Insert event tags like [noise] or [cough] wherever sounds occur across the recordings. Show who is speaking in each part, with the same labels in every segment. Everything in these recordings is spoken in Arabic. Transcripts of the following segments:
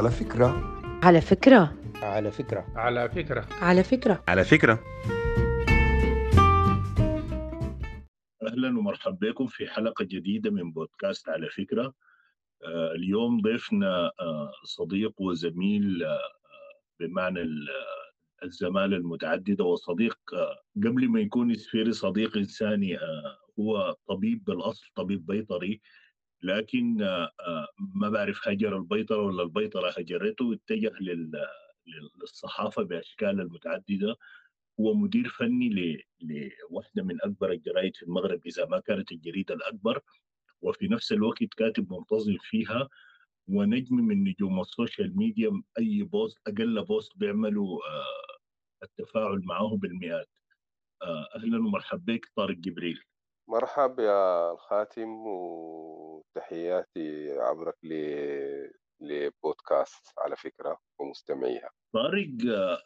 Speaker 1: على فكرة.
Speaker 2: على فكرة.
Speaker 3: على فكرة.
Speaker 4: على فكرة.
Speaker 2: على فكرة.
Speaker 5: على فكرة.
Speaker 6: أهلا ومرحبا بكم في حلقة جديدة من بودكاست على فكرة. آه، اليوم ضيفنا آه، صديق وزميل آه، بمعنى ال- الزمالة المتعددة وصديق قبل ما يكون يصير صديق إنساني هو طبيب بالأصل طبيب بيطري. لكن آه، ما بعرف هجر البيطرة ولا البيطرة هجرته واتجه لل- للصحافة بأشكالها المتعددة. هو مدير فني ل- لواحدة من أكبر الجرائد في المغرب إذا ما كانت الجريدة الأكبر. وفي نفس الوقت كاتب منتظم فيها ونجم من نجوم ال social media أي post أقل post بيعملوا آه، التفاعل معه بالمئات. آه، أهلا ومرحبا بك طارق جبريل.
Speaker 7: مرحب يا الخاتم وتحياتي عبرك ل لبودكاست على فكرة ومستمعيها.
Speaker 6: طارق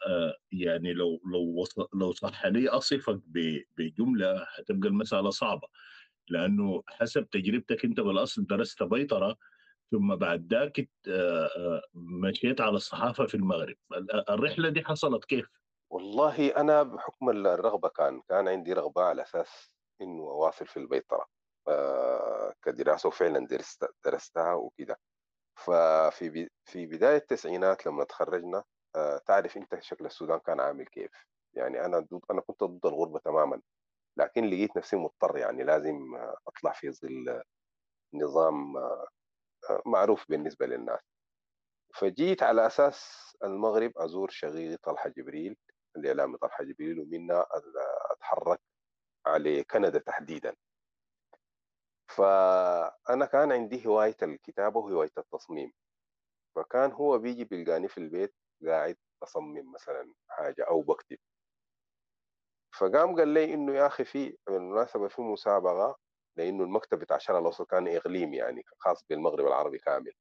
Speaker 6: آه، يعني لو لو لو صح لي أصفك ب- بجملة هتبقى المسألة صعبة. لأنه حسب تجربتك أنت بالأصل درست بيطرة ثم بعد ذاك آه، آه، مشيت على الصحافة في المغرب. ال- الرحلة دي حصلت كيف؟
Speaker 7: والله أنا بحكم الرغبة كان كان عندي رغبة على أساس إنه أواصل في البيطرة آه، كدراسة وفعلا درست درستها وكده. ففي في بداية التسعينات لما تخرجنا آه، تعرف أنت شكل السودان كان عامل كيف. يعني أنا ضد أنا كنت ضد الغربة تماما. لكن لقيت نفسي مضطر يعني لازم آه، أطلع في ظل نظام آه، معروف بالنسبة للناس. فجيت على أساس المغرب أزور شقيقي طلحة جبريل الإعلامي طلحة جبريل ومنها أتحرك على كندا تحديدا. فأنا كان عندي هواية الكتابة وهواية التصميم. فكان هو بيجي بيلقاني في البيت قاعد أصمم مثلا حاجة أو بكتب. فقام قال لي إنه يا أخي في بالمناسبة في مسابقة لأنه المكتب بتاع الشرق الأوسط كان إقليمي يعني خاص بالمغرب العربي كامل.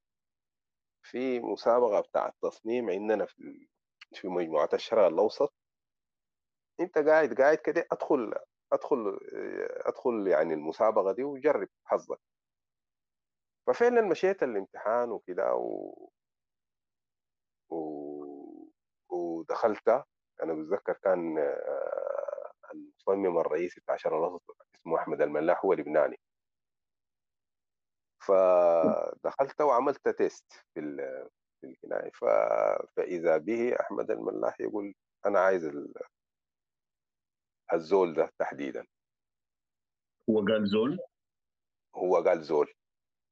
Speaker 7: في مسابقة بتاع التصميم عندنا في في مجموعة الشرق الأوسط. أنت قاعد قاعد كده أدخل أدخل أدخل يعني المسابقة دي وجرب حظك ففعلا مشيت الامتحان وكده و... و... ودخلت أنا بتذكر كان آه، المصمم الرئيسي بتاع الأوسط اسمه أحمد الملاح هو لبناني فدخلت وعملت test في ال- في الكناية. ف... فإذا به أحمد الملاح يقول أنا عايز الزول ده تحديدا.
Speaker 6: هو قال زول؟
Speaker 7: هو قال زول.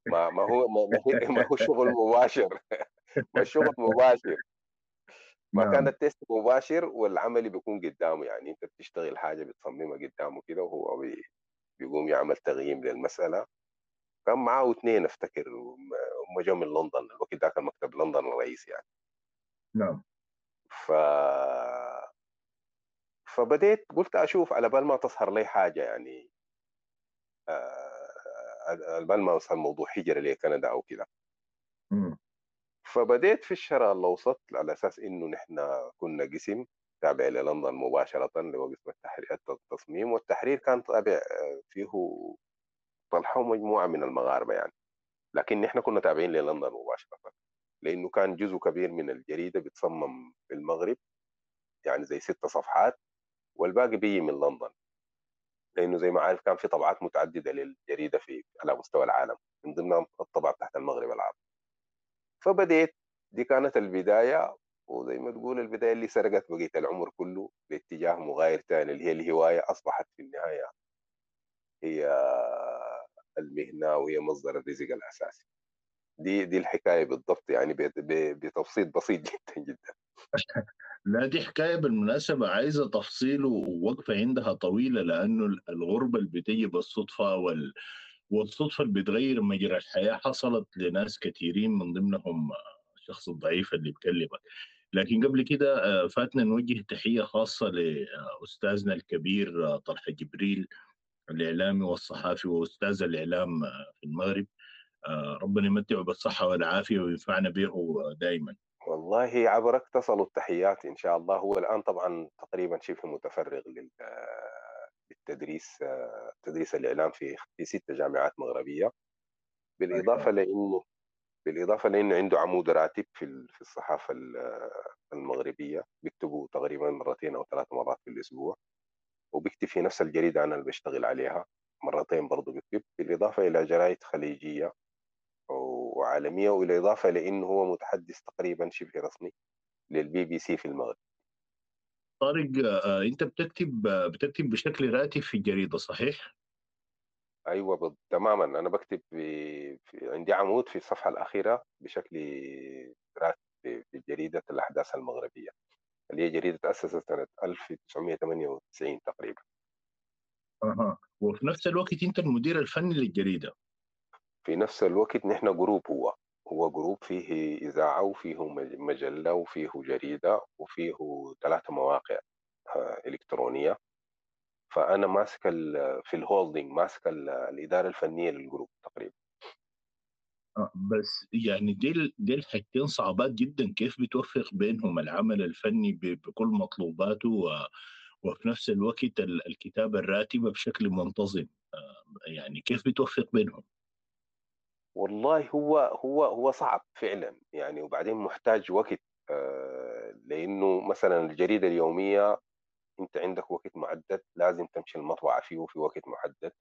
Speaker 7: ما [laughs] ما هو ما هي- [laughs] ما هو شغل مباشر. [laughs] ما الشغل مباشر. ما
Speaker 6: نعم.
Speaker 7: كان ال test مباشر والعملي بيكون قدامه. يعني انت بتشتغل حاجة بتصممها قدامه كده وهو بي- بيقوم يعمل تقييم للمسألة. كان معاه اثنين افتكر. هم جو من لندن. الوقت ده كان مكتب لندن الرئيسي يعني.
Speaker 6: نعم.
Speaker 7: ف فبديت قلت أشوف على بال ما تظهر لي حاجة يعني آه، على بال ما اوصل موضوع هجرة لكندا أو كده.
Speaker 6: مم.
Speaker 7: فبديت في الشرق الأوسط على أساس إنه نحن كنا قسم تابع للندن مباشرة اللي هو قسم التحرير التصميم والتحرير كان تابع آه، فيه طلحة ومجموعة من المغاربة يعني. لكن نحن كنا تابعين للندن مباشرة. لأنه كان جزء كبير من الجريدة بتصمم في المغرب يعني زي ست صفحات. والباقي بيجي من لندن. لأنه زي ما عارف كان في طبعات متعددة للجريدة في على مستوى العالم من ضمنها الطبعه بتاعت المغرب العربي. فبديت دي كانت البداية وزي ما تقول البداية اللي سرقت بقية العمر كله لاتجاه مغاير ثاني اللي هي الهواية أصبحت في النهاية هي المهنة وهي مصدر الرزق الأساسي. دي دي الحكاية بالضبط يعني ب- ب- بتبسيط بسيط [laughs] جدا جدا.
Speaker 6: لا دي حكاية بالمناسبة عايزة تفصيل ووقفة عندها طويلة لأنه الغربة اللي بتيجي بالصدفة وال... والصدفة اللي بتغير مجرى الحياة حصلت لناس كثيرين من ضمنهم الشخص الضعيف اللي بكلمك. لكن قبل كده فاتنا نوجه تحية خاصة لأستاذنا الكبير طلحة جبريل الإعلامي والصحافي وأستاذ الإعلام في المغرب. ربنا يمتعه بالصحة والعافية وينفعنا به دائما
Speaker 7: والله عبرك تصل التحيات إن شاء الله. هو الآن طبعا تقريبا شبه متفرغ لل للتدريس تدريس الإعلام في في ست جامعات مغربية. بالإضافة لإنه بالإضافة لإنه عنده عمود راتب في في الصحافة ال- المغربية. بيكتبوا تقريبا مرتين أو ثلاث مرات في الأسبوع. وبيكتب في نفس الجريدة أنا اللي بشتغل عليها. مرتين برضه بيكتب. بالإضافة إلى جرايد خليجيه وعالميه والاضافه لأنه هو متحدث تقريبا شبه رسمي للبي بي سي في المغرب.
Speaker 6: طارق آه، أنت بتكتب آه، بتكتب بشكل راتب في الجريدة صحيح؟
Speaker 7: أيوه بال- تماما. أنا بكتب في, في عندي عمود في الصفحة الأخيرة بشكل راتب في في جريدة الأحداث المغربية اللي هي جريدة تاسست سنة 1998 تقريبا.
Speaker 6: أها. وفي نفس الوقت أنت المدير الفني للجريدة.
Speaker 7: في نفس الوقت نحن group هو. هو group فيه إذاعة وفيه مج- مجلة وفيه جريدة وفيه ثلاثة مواقع آه، إلكترونية. فأنا ماسك في ال holding ماسك ال- الإدارة الفنية لل group تقريبا.
Speaker 6: آه، بس يعني دي دي الحاجتين صعبات جدا كيف بتوفق بينهم العمل الفني بكل مطلوباته و- وفي نفس الوقت ال- الكتابة الراتبة بشكل منتظم. آه، يعني كيف بتوفق بينهم؟
Speaker 7: والله هو هو هو صعب فعلا يعني وبعدين محتاج وقت آه، لأنه مثلا الجريدة اليومية أنت عندك وقت محدد لازم تمشي المطبعه فيه في وقت محدد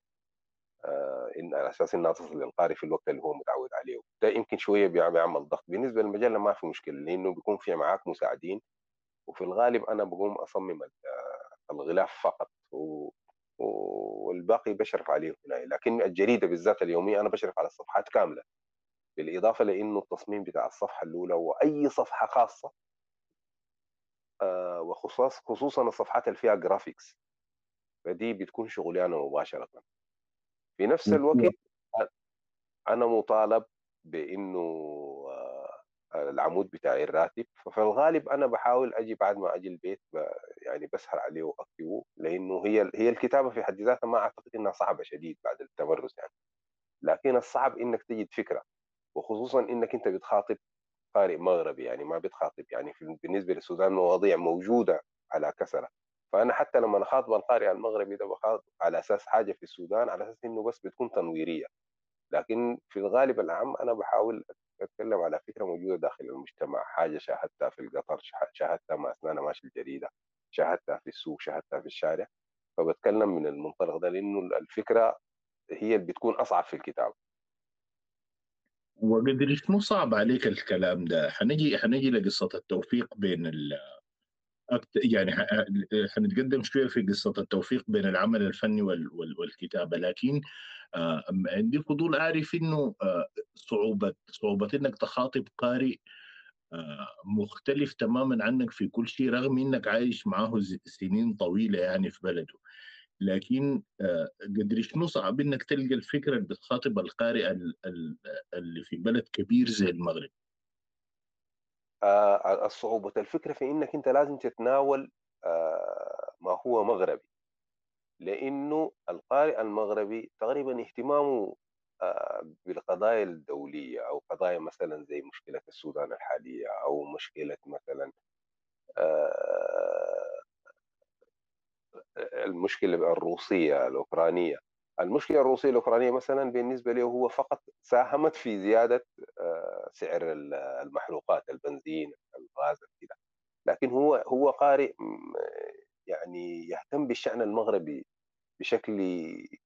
Speaker 7: آه، إن على أساس إنها تصل للقارئ في الوقت اللي هو متعود عليه. ده يمكن شوية بيع- بيعمل ضغط. بالنسبة للمجلة ما في مشكلة لأنه بيكون في معاك مساعدين وفي الغالب أنا بقوم أصمم آه، الغلاف فقط والباقي بشرف عليه هنا. لكن الجريدة بالذات اليومية أنا بشرف على الصفحات كاملة بالإضافة لإنه التصميم بتاع الصفحة الأولى وأي صفحة خاصة آه، وخصوص خصوصا الصفحات اللي فيها جرافيكس فدي بتكون شغلانة مباشرة. في نفس الوقت أنا مطالب بإنه العمود بتاعي الراتب. ففي الغالب أنا بحاول أجي بعد ما أجي البيت يعني بسهر عليه وأكتبه لأنه هي هي الكتابة في حد ذاتها ما أعتقد إنها صعبة شديد بعد التمرس يعني. لكن الصعب إنك تجد فكرة وخصوصا إنك أنت بتخاطب قارئ مغربي يعني ما بتخاطب يعني في بالنسبة للسودان مواضيع موجودة على كثره فأنا حتى لما أخاطب القارئ المغربي ده بخاطب على أساس حاجة في السودان على أساس إنه بس بتكون تنويرية. لكن في الغالب العام أنا بحاول اتكلم على فكرة موجودة داخل المجتمع حاجة شاهدتها في القطر شا- شاهدتها اثناء أنا ماشي الجريده شاهدتها في السوق شاهدتها في الشارع. فبتكلم من المنطلق ده لأنه الفكرة هي اللي بتكون أصعب في الكتابة.
Speaker 6: وقدر شنو صعب عليك الكلام ده. حنجي حنجي لقصة التوفيق بين ال... يعني ح- حنتقدم شوية في قصة التوفيق بين العمل الفني وال... وال... والكتابة لكن آه، عندي فضول أعرف إنه آه، صعوبة صعوبة إنك تخاطب قارئ آه، مختلف تماما عنك في كل شيء رغم إنك عايش معاه ز- سنين طويلة يعني في بلده. لكن آه، قدر شنو صعب إنك تلقى الفكرة اللي بتخاطب القارئ ال- ال- اللي في بلد كبير زي المغرب.
Speaker 7: آه، الصعوبة. الفكرة في إنك أنت لازم تتناول آه، ما هو مغربي. لأنه القارئ المغربي تقريبا اهتمامه آه، بالقضايا الدولية أو قضايا مثلا زي مشكلة السودان الحالية أو مشكلة مثلا آه، المشكلة الروسية الأوكرانية. المشكلة الروسية الأوكرانية مثلا بالنسبة له هو فقط ساهمت في زيادة آه، سعر ال- المحروقات البنزين الغاز كده لكن هو هو قارئ يعني يهتم بالشأن المغربي بشكل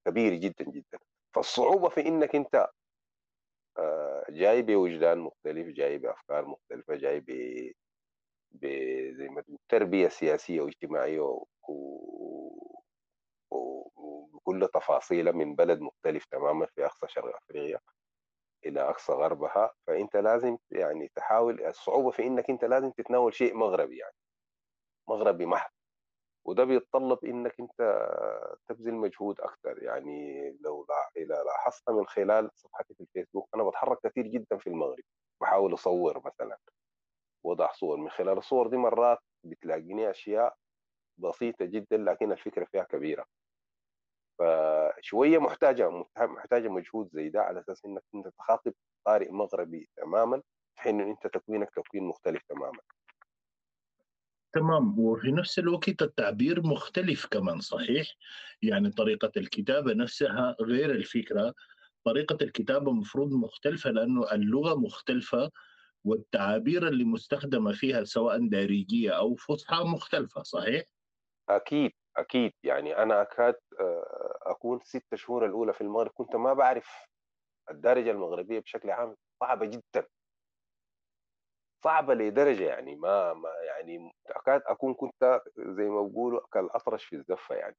Speaker 7: كبير جدا جدا. فالصعوبة في إنك أنت آه، جاي بوجدان مختلف جاي بأفكار مختلفة جاي ب زي ما تقول تربية سياسية واجتماعية و- و- و- وبكل تفاصيلها من بلد مختلف تماما في أقصى شرق أفريقيا إلى أقصى غربها. فأنت لازم يعني تحاول الصعوبة في إنك أنت لازم تتناول شيء مغربي يعني مغربي محض. وده بيتطلب إنك أنت تبذل مجهود أكثر يعني لو إذا لاحظت من خلال صفحتي في الفيسبوك أنا بتحرك كثير جدا في المغرب. بحاول أصور مثلا وضع صور. من خلال الصور دي مرات بتلاقيني أشياء بسيطة جدا لكن الفكرة فيها كبيرة. فشوية محتاجة محتاجة مجهود زي ده على أساس إنك أنت تخاطب قارئ مغربي تماما في حين إن أنت تكوينك تكوين مختلف تماما.
Speaker 6: تمام. وفي نفس الوقت التعبير مختلف كمان صحيح؟ يعني طريقة الكتابة نفسها غير الفكرة. طريقة الكتابة المفروض مختلفة لأنه اللغة مختلفة والتعابير اللي مستخدمة فيها سواء دارجية أو فصحى مختلفة صحيح؟
Speaker 7: أكيد أكيد. يعني أنا أكاد آه، اكون ست شهور الأولى في المغرب كنت ما بعرف الدارجه المغربية بشكل عام. صعبة جدا. صعبة لدرجة يعني ما, ما يعني أكاد أكون كنت زي ما بقولوا كالأطرش في الزفة يعني.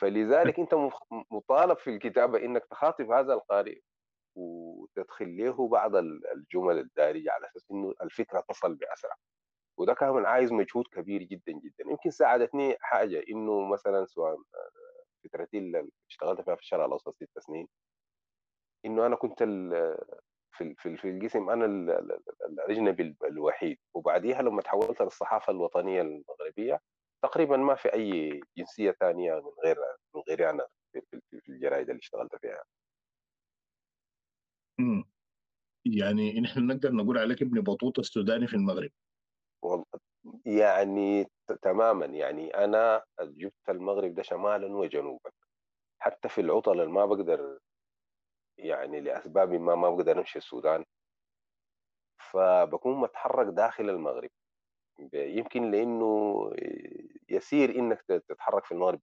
Speaker 7: فلذلك أنت مطالب في الكتابة إنك تخاطب هذا القارئ وتدخل له بعض الجمل الدارجة على أساس إنه الفكرة تصل بأسرع. وده كان عايز مجهود كبير جدا جدا. يمكن ساعدتني حاجة إنه مثلا سواء فترتي اللي اشتغلت فيها في الشرق الأوسط ست سنين. إنه أنا كنت في في القسم أنا الأجنبي الوحيد. وبعديها لما تحولت للصحافة الوطنية المغربية تقريبا ما في أي جنسية ثانية من غير من غيري أنا في, الجرائد اللي اشتغلت فيها.
Speaker 6: امم يعني نحن نقدر نقول عليك ابن بطوطة السوداني في المغرب.
Speaker 7: والله يعني تماما. يعني أنا جبت المغرب ده شمالا وجنوبا. حتى في العطل ما بقدر يعني لاسباب ما ما بقدر أمشي السودان. فبكون متحرك داخل المغرب. يمكن لأنه يسير إنك تتحرك في المغرب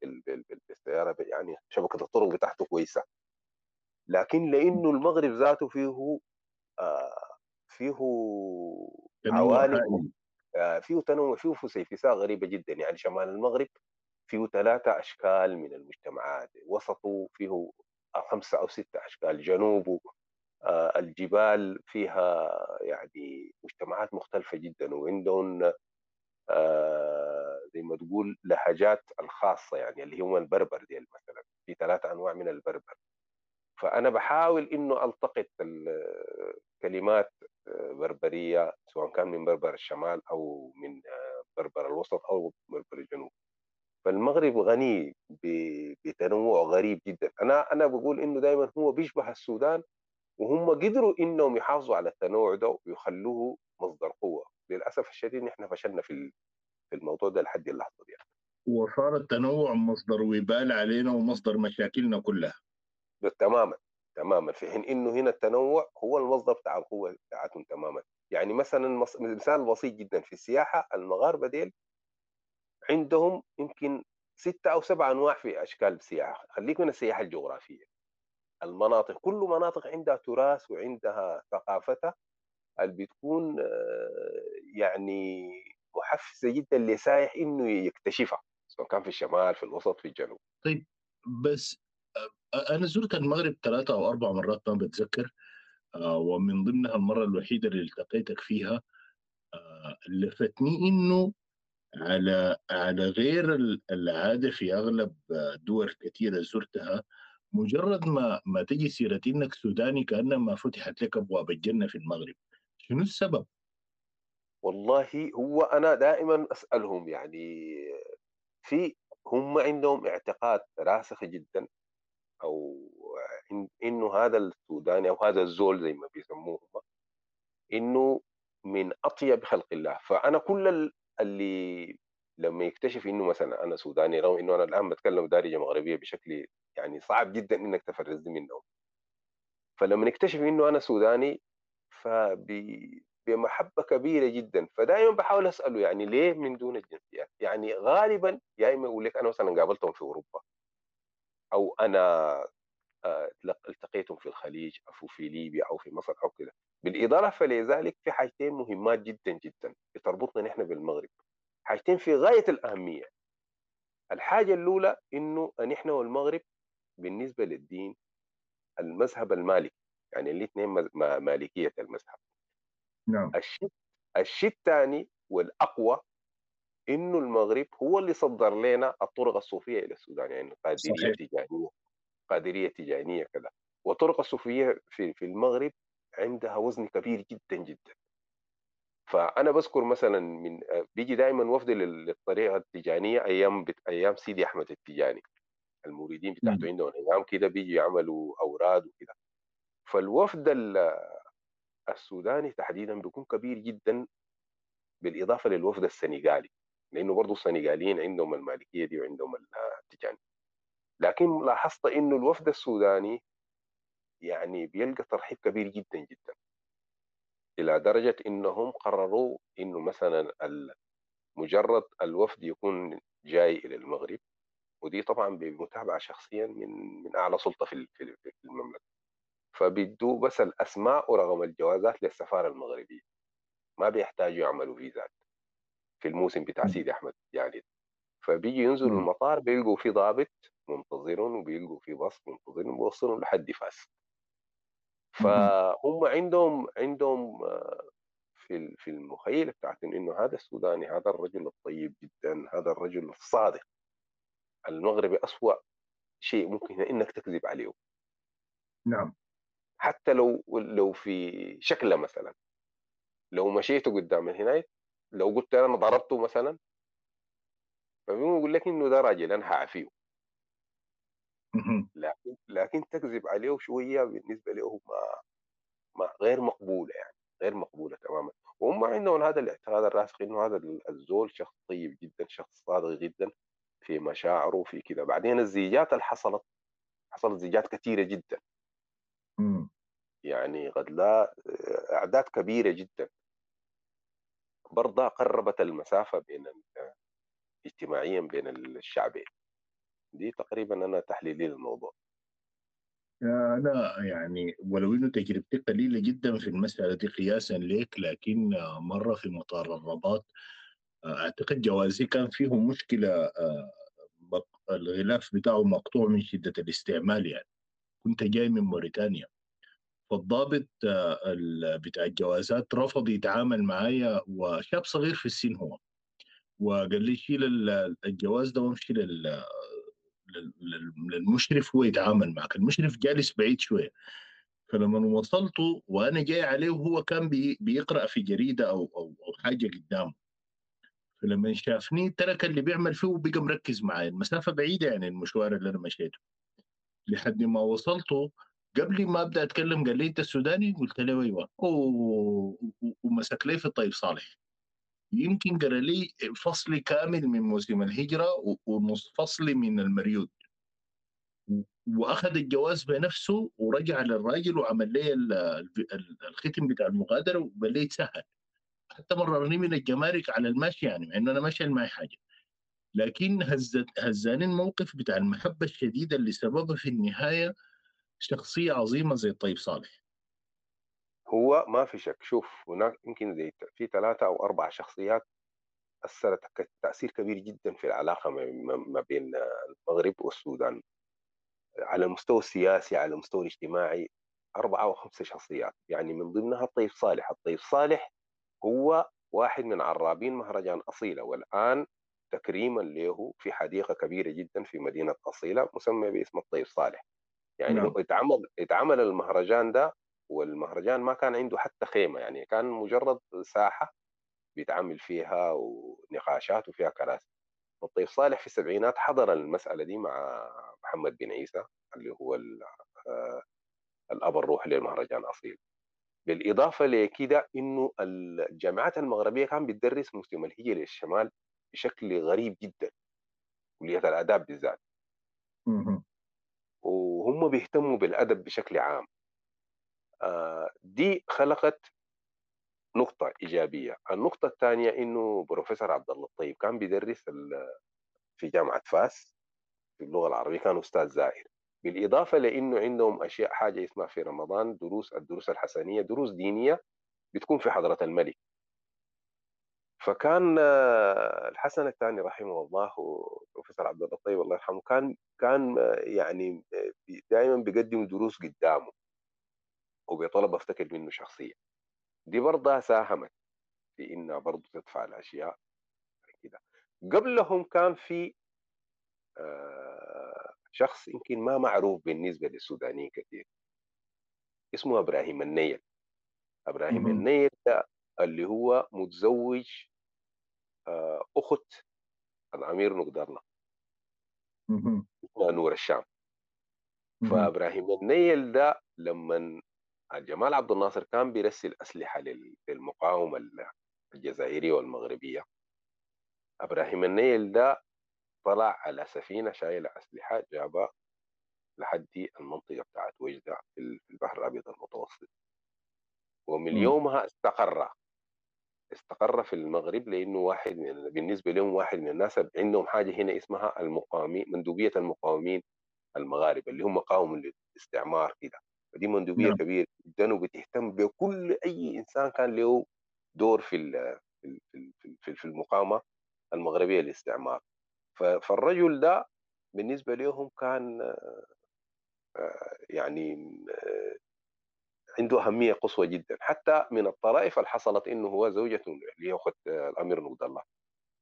Speaker 7: بالسيارة يعني شبكة الطرق بتاعته كويسة. لكن لأنه المغرب ذاته فيه آه فيه عوالم فيه تنوع فيه فسيفساء غريبة جدا. يعني شمال المغرب فيه ثلاثة أشكال من المجتمعات. وسطه فيه خمسة أو ستة أشكال. جنوبه آه الجبال فيها يعني مجتمعات مختلفة جدا. وعندهم آه زي ما تقول لهجات الخاصة يعني اللي هم البربر ديل مثلا. في ثلاثة أنواع من البربر. فأنا بحاول إنه ألتقط كلمات آه، بربرية سواء كان من بربر الشمال أو من آه، بربر الوسط أو بربر الجنوب. فالمغرب غني بتنوع غريب جدا. أنا أنا بقول إنه دائما هو بيشبه السودان وهم قدروا إنهم يحافظوا على التنوع ده ويخلوه مصدر قوة. للأسف الشديد نحن فشلنا في في الموضوع ده لحد اللحظة دي.
Speaker 6: وصار التنوع مصدر وبال علينا ومصدر مشاكلنا كلها.
Speaker 7: تماما تماما. في حين إنه هنا التنوع هو المصدر بتاع القوة بتاعتهم تماما. يعني مثلا مثال بسيط جدا في السياحة المغاربة ديل عندهم يمكن ستة أو سبعة أنواع في أشكال السياحة. خليك من السياحة الجغرافية. المناطق كل مناطق عندها تراث وعندها ثقافتها اللي بتكون آه، يعني محفزة جدا لسائح إنه يكتشفها سواء كان في الشمال في الوسط في الجنوب.
Speaker 6: طيب بس أنا زرت المغرب ثلاثة أو أربع مرات ما بتذكر. آه، ومن ضمنها المرة الوحيدة اللي التقيتك فيها. آه، لفتني إنه على على غير العاده في اغلب دول كثيره زرتها مجرد ما ما تجي سيرة إنك سوداني كانما فتحت لك أبواب الجنة في المغرب. شنو السبب؟
Speaker 7: والله هو أنا دائما أسألهم يعني في هم عندهم اعتقاد راسخ جدا أو إنه هذا السوداني أو هذا الزول زي ما بيسموه إنه من أطيب خلق الله. فأنا كل اللي لما يكتشف إنه مثلا أنا سوداني رغم إنه أنا الآن بتكلم دارجة مغربية بشكل يعني صعب جدا إنك تفرزني منهم. فلما يكتشف إنه أنا سوداني فبمحبه كبيرة جدا. فدائما بحاول أسأله يعني ليه من دون الجنسيات؟ يعني غالبا يا إما يقول لك أنا مثلا قابلتهم في أوروبا. أو أنا آه، التقيتهم في الخليج أو في ليبيا أو في مصر أو كده. بالإضافة لذلك في حاجتين مهمات جدا جدا بتربطنا نحن بالمغرب. حاجتين في غاية الأهمية. الحاجة الأولى إنه نحن والمغرب بالنسبة للدين المذهب المالكي يعني الاثنين مالكية المذهب.
Speaker 6: نعم.
Speaker 7: الشيء الشيء الثاني والأقوى إنه المغرب هو اللي صدر لنا الطرق الصوفية إلى السودان يعني قادرية تجانية قادرية تجانية كذا. والطرق الصوفية في في المغرب عندها وزن كبير جدا جدا. فأنا بذكر مثلا من بيجي دائما وفد للطريقة التجانية أيام بت... أيام سيدي أحمد التجاني. المريدين بتاعته عندهم أيام كده بيجي يعملوا أوراد وكده. فالوفد السوداني تحديدا بيكون كبير جدا بالإضافة للوفد السنغالي. لأنه برضه السنغاليين عندهم المالكية دي وعندهم التجاني. لكن لاحظت إنه الوفد السوداني يعني بيلقى ترحيب كبير جدا جدا. إلى درجة إنهم قرروا إنه مثلا مجرد الوفد يكون جاي إلى المغرب ودي طبعا بمتابعة شخصيا من من أعلى سلطة في في المملكة. فبيدوا بس الأسماء ورقم الجوازات للسفارة المغربية. ما بيحتاجوا يعملوا فيزات في الموسم بتاع سيدي أحمد يعني. فبيجي ينزلوا المطار بيلقوا في ضابط منتظرهم وبيلقوا في باص منتظرهم بيوصلهم لحد فاس فهم عندهم عندهم آه، في في المخيلة بتاعتهم إنه هذا السوداني هذا الرجل الطيب جدا هذا الرجل الصادق. المغربي أسوأ شيء ممكن إنك تكذب عليه.
Speaker 6: نعم.
Speaker 7: حتى لو لو في شكله مثلا. لو مشيته قدام هنا لو قلت أنا ضربته مثلا فبيقول لك إنه ده راجل أنا هعفيه لكن لكن تكذب عليه شوية بالنسبة له ما ما غير مقبولة يعني غير مقبولة تماما. وهم عندهم هذا الاعتقاد الراسخ إنه هذا الزول شخص طيب جدا شخص صادق جدا في مشاعره في كذا. بعدين الزيجات اللي حصلت حصلت زيجات كثيرة جدا. يعني قد لا أعداد كبيرة جدا. برضه قربت المسافة بين اجتماعيا بين الشعبين. دي تقريبا أنا تحليلي للموضوع.
Speaker 6: أنا يعني ولو إنه تجربتي قليلة جدا في المسألة دي قياسا لك لكن مرة في مطار الرباط أعتقد جوازي كان فيهم مشكلة الغلاف بتاعه مقطوع من شدة الاستعمال يعني. كنت جاي من موريتانيا. فالضابط بتاع الجوازات رفض يتعامل معايا وشاب صغير في السن هو. وقال لي شيل الجواز ده وامشي للمشرف هو يتعامل معك المشرف جالس بعيد شوية. فلما وصلته وأنا جاي عليه وهو كان بي بيقرأ في جريدة أو أو, أو حاجة قدامه. فلما شافني ترك اللي بيعمل فيه وبقى مركز معي المسافه بعيدة يعني المشوار اللي أنا مشيته. لحد ما وصلته قبل ما أبدأ أتكلم قال لي أنت السوداني قلت له أيوه. ومسك لي في الطيب صالح. يمكن قرا لي فصل كامل من موسم الهجرة ونص فصل من المريود. وأخذ الجواز بنفسه ورجع للراجل وعمل لي الختم بتاع المغادرة وقال لي سهل حتى مررني من الجمارك على المشي يعني مع إنه أنا ماشي معي حاجة. لكن هزت هزاني الموقف بتاع المحبة الشديدة اللي سببها في النهاية شخصية عظيمة زي الطيب صالح.
Speaker 7: هو ما في شك شوف هناك يمكن زي في ثلاثة أو أربع شخصيات أثرت تأثير كبير جدا في العلاقة ما بين المغرب والسودان. على المستوى السياسي على المستوى الاجتماعي أربعة أو خمسة شخصيات. يعني من ضمنها الطيب صالح. الطيب صالح هو واحد من عرابين مهرجان أصيلة. والآن تكريما له في حديقة كبيرة جدا في مدينة أصيلة مسمى باسم الطيب صالح. يعني نعم. اتعمل اتعمل المهرجان ده والمهرجان ما كان عنده حتى خيمة يعني كان مجرد ساحة بيتعامل فيها ونقاشات وفيها كراسي الطيب صالح في السبعينات حضر المسألة دي مع محمد بن عيسى اللي هو آه، الأب الروحي للمهرجان اصيل بالإضافة لكده إنه الجامعات المغربية كان بتدرس مسلم الهجري للشمال بشكل غريب جدا كلية الآداب بالذات. وهم بيهتموا بالأدب بشكل عام. آه، دي خلقت نقطة إيجابية. النقطة الثانية إنه بروفيسور عبد الله الطيب كان بيدرس في جامعة فاس في اللغة العربية كان أستاذ زائر. بالإضافة لأنه عندهم أشياء حاجة اسمها في رمضان دروس الدروس الحسنية دروس دينية بتكون في حضرة الملك. فكان آه، الحسن الثاني رحمه الله بروفيسور عبد الله الطيب الله يرحمه كان كان آه، يعني دائما بيقدم دروس قدامه وبطلب أفتكر منه شخصيا دي برضه ساهمت في إنها برضه تدفع الأشياء كده. قبلهم كان في آه، شخص يمكن ما معروف بالنسبة للسودانيين كثير اسمه إبراهيم النيل. إبراهيم النيل ده اللي هو متزوج آه، أخت الأمير نقدرنا. اسمها نور الشام. فإبراهيم النيل ده لما جمال عبد الناصر كان بيرسل أسلحة للمقاومة الجزائرية والمغربية إبراهيم النيل ده طلع على سفينة شايلة أسلحة جابها لحد المنطقة بتاعت وجدة في اليومها استقر. استقر في المغرب لأنه واحد من بالنسبة لهم واحد من الناس عندهم حاجة هنا اسمها المقاومين مندوبية المقاومين المغاربة اللي هم قاوموا للاستعمار كده فدي مندوبية
Speaker 6: نعم.
Speaker 7: كبيرة جدا وبتهتم بكل أي إنسان كان له دور في في في ال- في- في المقاومة المغربية للاستعمار فالرجل ده بالنسبة لهم كان آه، يعني آه، عنده أهمية قصوى جدا. حتى من الطرائف اللي حصلت إنه هو زوجته اللي هي أخت آه، الأمير نقد الله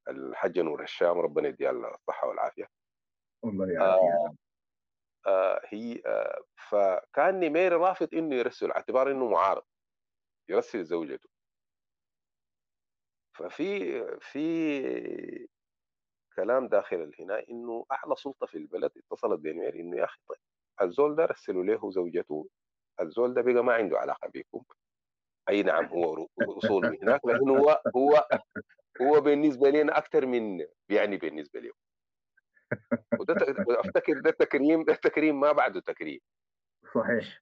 Speaker 7: الحجه نور الشام ربنا يديها الصحة والعافية.
Speaker 6: الله
Speaker 7: آه
Speaker 6: يعافيك
Speaker 7: آه هي آه فكان نميري رافض إنه يرسل اعتبار إنه معارض يرسل زوجته. ففي في كلام داخل هنا إنه أعلى سلطة في البلد اتصلت بنميري إنه يا أخي طيب الزول ده رسلوا له زوجته الزول ده بقى ما عنده علاقة بكم أي نعم هو أصول من هناك [laughs] لكن هو هو هو بالنسبة لنا أكثر من يعني بالنسبة له وده أفتكر ده تكريم ده تكريم ما بعده تكريم.
Speaker 6: صحيح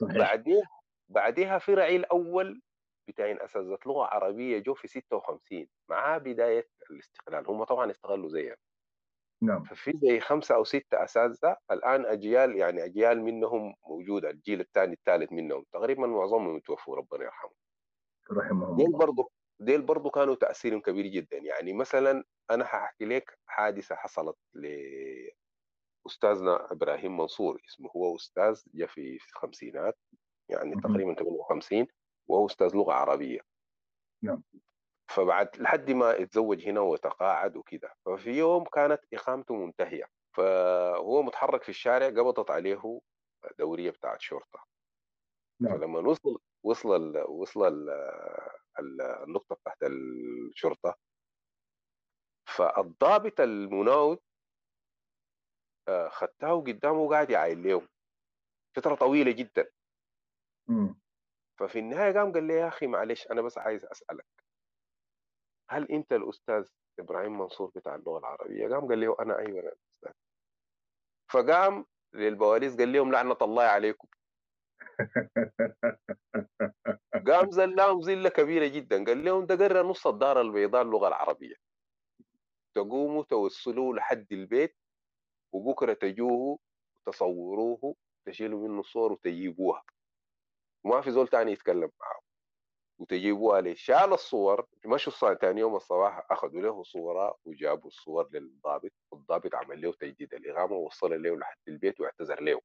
Speaker 6: صحيح.
Speaker 7: بعدين بعدها في رعيل اول بتاعين أساتذة لغة عربية جو في 56 مع بداية الاستقلال. هم طبعا استغلوا زينا.
Speaker 6: نعم.
Speaker 7: ففي زي خمسة أو ستة أساتذة الآن أجيال يعني أجيال منهم موجودة الجيل الثاني الثالث منهم تقريبا معظمهم توفوا ربنا يرحمهم.
Speaker 6: رحمهم
Speaker 7: ديل برضو ديل برضو كانوا تأثيرهم كبير جدا. يعني مثلا أنا هحكي لك حادثة حصلت لأستاذنا إبراهيم منصور اسمه هو أستاذ جاء في الخمسينات يعني. تقريبا 58 وهو أستاذ لغة عربية.
Speaker 6: نعم.
Speaker 7: فبعد لحد ما اتزوج هنا وتقاعد وكده ففي يوم كانت إقامته منتهية. فهو متحرك في الشارع قبضت عليه دوريه بتاعت شرطة.
Speaker 6: نعم.
Speaker 7: فلما وصل وصل ال وصل ال ال النقطة بتاعت الشرطة فالضابط المناوب آه، خدته قدامه وقاعد يعاين له فترة طويلة جدا.
Speaker 6: مم.
Speaker 7: ففي النهاية قام قال لي يا أخي معلش أنا بس عايز أسألك. هل أنت الأستاذ إبراهيم منصور بتاع اللغة العربية؟ قام قال له أنا أيوه أنا الأستاذ. فقام للبواليس قال لهم لعنة الله عليكم. قام زلاهم زلة كبيرة جدا. قال لهم ده قرر نص الدار البيضاء اللغة العربية. تقوموا توصلوه لحد البيت وبكرة تجوه تصوروه تشيلوا منه صور وتجيبوها. وما في زول تاني يتكلم معه وتجيبوها ليه شال الصور مشوا الص- تاني يوم الصباح؟ أخذوا له صورة وجابوا الصور للضابط والضابط عمل له تجديد الاقامه ووصل له لحد البيت واعتذر له.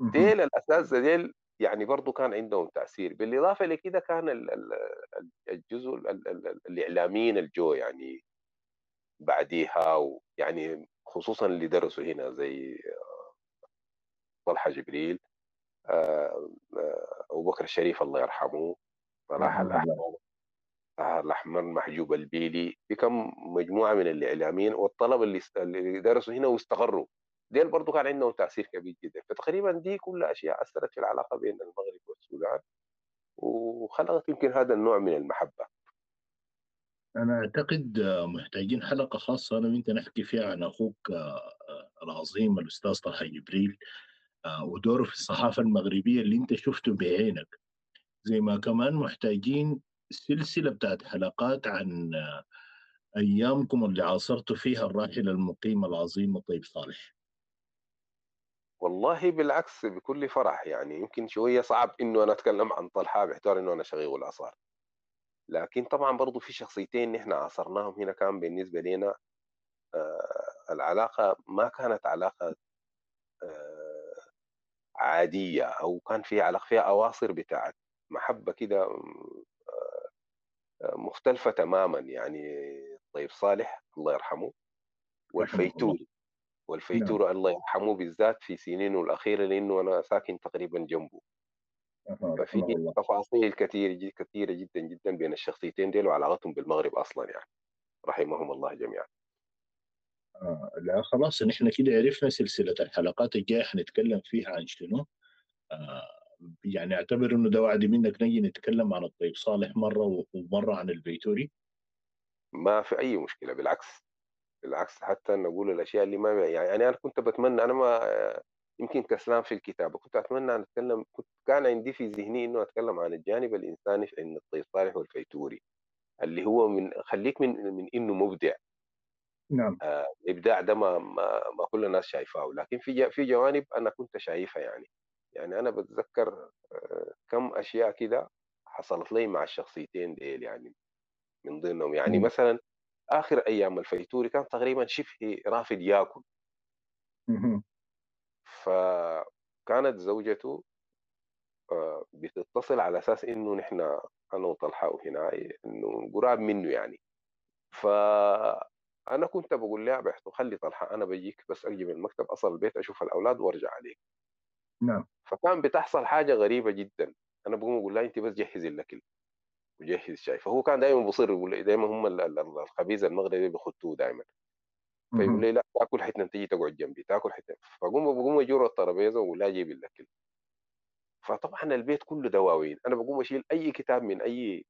Speaker 7: ديل الاساتذه ديل يعني برضو كان عندهم تأثير. بالإضافة لكده كان ال- ال- ال- الجزء ال- ال- ال- الإعلاميين الجو يعني بعديها ويعني خصوصا اللي درسوا هنا زي طلحة جبريل آه، آه، أبو بكر الشريف الله يرحمه.
Speaker 6: الله.
Speaker 7: الأحمر طه الأحمر محجوب البيلي. في كم مجموعة من الإعلاميين والطلبة اللي اللي درسوا هنا واستقروا. ديل برضو كان عندهم تأثير كبير جدا. فتقريبا دي كلها أشياء أثرت في العلاقة بين المغرب والسودان. وخلقت يمكن هذا النوع من المحبة.
Speaker 6: أنا أعتقد آه، محتاجين حلقة خاصة أنا وأنت نحكي فيها عن أخوك آه، آه، العظيم الأستاذ طلحة جبريل آه، ودوره في الصحافة المغربية اللي أنت شفته بعينك. زي ما كمان محتاجين سلسلة بتاعت حلقات عن أيامكم اللي عاصرتوا فيها الراحل المقيم العظيم طيب صالح.
Speaker 7: والله بالعكس بكل فرح يعني يمكن شوية صعب إنه أنا أتكلم عن طلحة باعتبار إنه أنا شغيل الاثار لكن طبعا برضو في شخصيتين نحن عاصرناهم هنا كان بالنسبة لنا آه العلاقة ما كانت علاقة آه عادية أو كان في علاقة فيها أواصر بتاعت محبة كده آه، مختلفة تماما يعني. طيب صالح الله يرحمه والفيتوري والفيتوري الله يرحمه بالذات في سنينه الأخيرة لأنه أنا ساكن تقريبا جنبه. ففي تفاصيل كثيرة كثيرة جدا جدا بين الشخصيتين ديل وعلاقتهم بالمغرب أصلا يعني. رحمهم الله جميعا.
Speaker 6: آه لا خلاص نحن كده عرفنا سلسلة الحلقات الجاية حنتكلم فيها عن شنو؟ آه يعني أعتبر إنه ده وعد منك نجي نتكلم عن الطيب صالح مرة ومرة عن البيتوري.
Speaker 7: ما في أي مشكلة بالعكس بالعكس حتى نقول الأشياء اللي ما يعني أنا كنت بتمنى أنا ما يمكن كسلان في الكتابة كنت أتمنى أن أتكلم كنت كان عندي في ذهني إنه أتكلم عن الجانب الإنساني في علم الطيب صالح والفيتوري اللي هو من خليك من من إنه مبدع.
Speaker 6: نعم.
Speaker 7: آه، الإبداع ده ما ما, ما كل الناس شايفاه لكن في في جوانب أنا كنت شايفها يعني. يعني أنا بتذكر آه، كم أشياء كده حصلت لي مع الشخصيتين ديل يعني من ضمنهم يعني. مثلا آخر أيام الفيتوري كان تقريبا شبه رافض ياكل. فكانت زوجته آه، بتتصل على أساس إنه نحن أنا وطلحه وهنا إنه قراب منه يعني فأنا كنت بقول لها بحث خلي طلحه أنا بجيك بس أجي من المكتب أصل البيت أشوف الأولاد وأرجع عليك
Speaker 6: نعم.
Speaker 7: فكان بتحصل حاجة غريبة جدا. أنا بقوم أقول لها انت بس جهزي الاكل وجهز شاي فهو كان دائما بصر يقول لي دائما هم ال- ال- ال- الخبيز المغربي بيخطوه دائما فيقول. لي لا تاكل حتى تيجي تقعد جنبي تاكل حتى فقوم بقوم اجور الترابيزة واقول لها جيبي الاكل فطبعا البيت كله دواوين. أنا بقوم أشيل أي كتاب من أي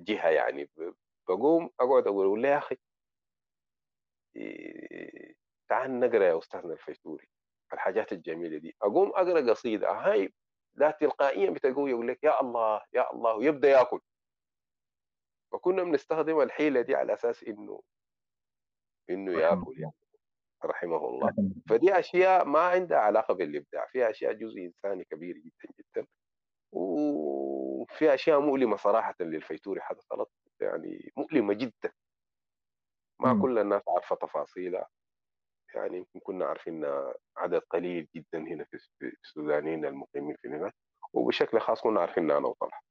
Speaker 7: جهة يعني. بقوم أقعد أقول لها يا أخي إيه، تعال نقرأ يا أستاذنا الفيتوري الحاجات الجميلة دي. أقوم أقرأ قصيدة. هاي لا تلقائيا بتقوي يقول لك يا الله يا الله ويبدأ يأكل. فكنا بنستخدم الحيلة دي على أساس
Speaker 6: إنه
Speaker 7: إنه
Speaker 6: يأكل
Speaker 7: يعني رحمه الله. فدي أشياء ما عندها علاقة بالإبداع. فيها أشياء جزء إنساني كبير جدا جدا. وفي أشياء مؤلمة صراحة للفيتوري حصلت يعني مؤلمة جدا. ما. كل الناس عارفة تفاصيلها. يعني يمكن كنا عارفين عدد قليل جدا هنا في السودانيين المقيمين في هنا وبشكل خاص كنا عارفين أنا
Speaker 6: وطلحة.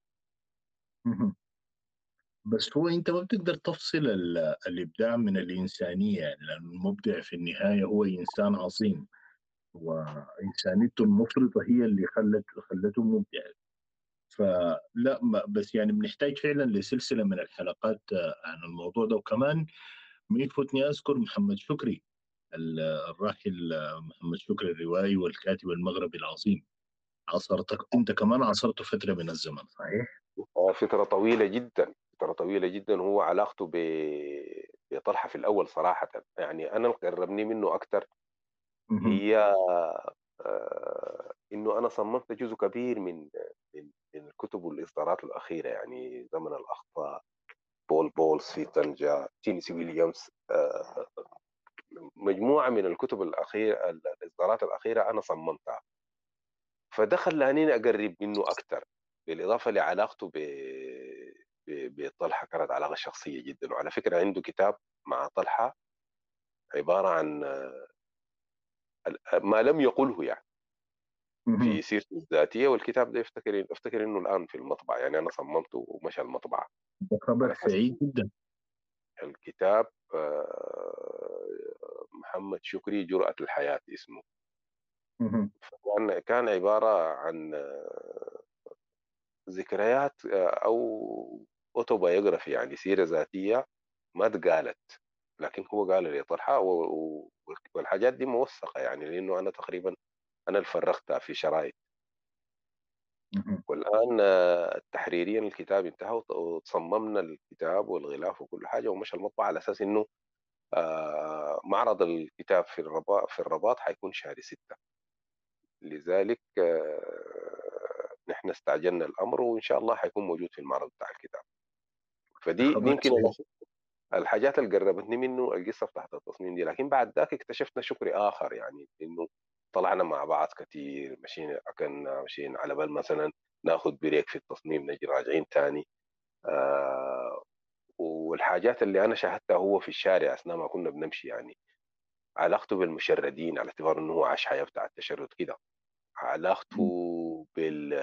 Speaker 6: بس هو أنت ما بتقدر تفصل ال- الإبداع من الإنسانية يعني لأن المبدع في النهاية هو إنسان عظيم وإنسانيته المفرطة هي اللي خلت خلته مبدع. فلا بس يعني بنحتاج فعلا لسلسلة من الحلقات عن الموضوع ده. وكمان ما يفوتني أذكر محمد شكري الراحل آه، محمد شكري الروائي والكاتب المغربي العظيم. عاصرتك أنت كمان عاصرته فترة من الزمن. صحيح؟
Speaker 7: آه، فترة طويلة جدا فترة طويلة جدا. هو علاقته ب بطلحة في الأول صراحة. يعني أنا اللي قربني منه
Speaker 6: أكثر.
Speaker 7: هي آه، إنه أنا صممت جزء كبير من من من الكتب والإصدارات الأخيرة. يعني زمن الأخطاء بول بولز في طنجة تينيسي ويليامز آه، مجموعة من الكتب الاخيره الإصدارات الأخيرة أنا صممتها. فده خلاني أقرب منه أكثر بالإضافة لعلاقته ب بطلحة كانت علاقة شخصية جدا. وعلى فكرة عنده كتاب مع طلحة عبارة عن ما لم يقله يعني. في سيرته الذاتية والكتاب ده افتكر افتكر إنه الآن في المطبعة. يعني أنا صممته ومشى
Speaker 6: المطبعة. خبر سعيد جدا.
Speaker 7: الكتاب محمد شكري جرأة الحياة اسمه. كان كان عبارة عن ذكريات أو اوتوبايوغرافي يعني سيرة ذاتية ما اتقالت لكن هو قال لي و- والحاجات دي موثقة يعني لأنه أنا تقريبا أنا اللي فرغتها في شرايط والآن تحريريا الكتاب انتهى وصممنا الكتاب والغلاف وكل حاجة ومشى المطبعة على أساس إنه آه، معرض الكتاب في الرباط في الرباط حيكون شهر ستة. لذلك آه، نحن استعجلنا الأمر وإن شاء الله حيكون موجود في المعرض بتاع الكتاب. فدي دي
Speaker 6: خبر
Speaker 7: يمكن الحاجات اللي قربتني منه القصة بتاعت التصميم دي لكن بعد ذاك اكتشفنا شكري آخر يعني إنه طلعنا مع بعض كتير مشينا أكلنا مشينا على بال مثلا ناخذ بريك في التصميم نجي راجعين تاني. آه والحاجات اللي أنا شاهدتها هو في الشارع أثناء ما كنا بنمشي يعني علاقته بالمشردين على اعتبار إنه هو عاش حياة بتاع التشرد كده. علاقته بال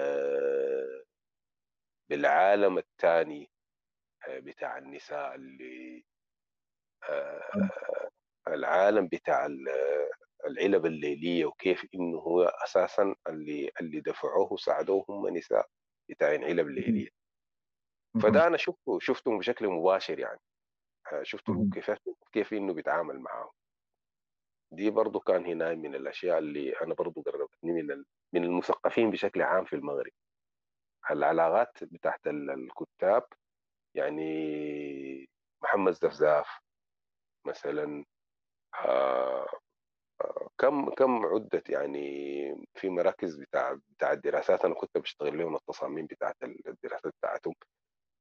Speaker 7: بالعالم الثاني بتاع النساء اللي آه، العالم بتاع العلب الليليه وكيف إنه هو أساسا اللي اللي دفعوه وساعدوه هم نساء بتاعين علب ليليه. فده أنا شفته شفته بشكل مباشر يعني. آه، شفته. كيف كيف إنه بيتعامل معاهم. دي برضو كان هنا من الأشياء اللي أنا برضو قربتني من من المثقفين بشكل عام في المغرب. العلاقات بتاعت ال- الكتاب يعني محمد زفزاف مثلا آه كم كم عدة يعني في مراكز بتاع بتاع الدراسات؟ أنا كنت باشتغل لهم التصاميم بتاعة الدراسات بتاعتهم.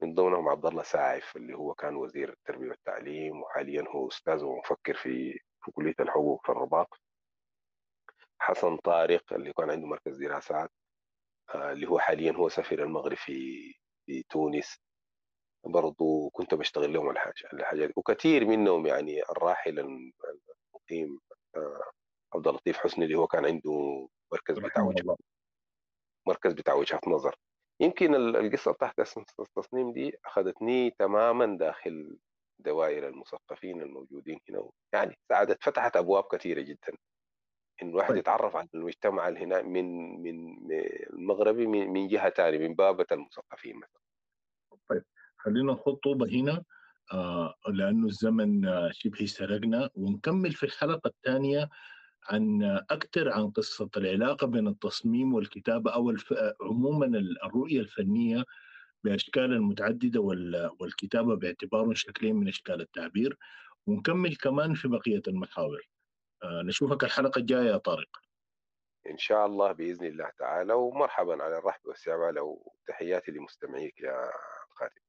Speaker 7: من ضمنهم عبد الله ساعف اللي هو كان وزير التربية والتعليم وحاليا هو أستاذ ومفكر في في كلية الحقوق في الرباط. حسن طارق اللي كان عنده مركز دراسات آه، اللي هو حاليا هو سفير المغرب في في تونس. برضو كنت بشتغل لهم الحاجة الحاجات وكثير منهم يعني الراحل المقيم عبد اللطيف حسني اللي هو كان عنده مركز بتاع
Speaker 6: الله.
Speaker 7: مركز بتاع وجهة نظر. يمكن ال- القصة بتاعت التصميم دي أخذتني تماما داخل دوائر المثقفين الموجودين هنا يعني ساعدت فتحت أبواب كثيرة جدا. إن الواحد
Speaker 6: طيب.
Speaker 7: يتعرف على المجتمع هنا من من المغربي من جهة تانية من بابة المثقفين مثلا.
Speaker 6: طيب خلينا نخط طوبة هنا. آه لأنه الزمن آه شبه سرقنا. ونكمل في الحلقة الثانية عن أكثر عن قصة العلاقة بين التصميم والكتابة أو الف... عموما الرؤية الفنية بأشكال متعددة وال... والكتابة باعتباره شكلين من أشكال التعبير. ونكمل كمان في بقية المحاور. آه نشوفك الحلقة الجاية يا طارق.
Speaker 7: إن شاء الله بإذن الله تعالى. ومرحبا على الرحب والسعة وتحياتي لمستمعيك يا خالد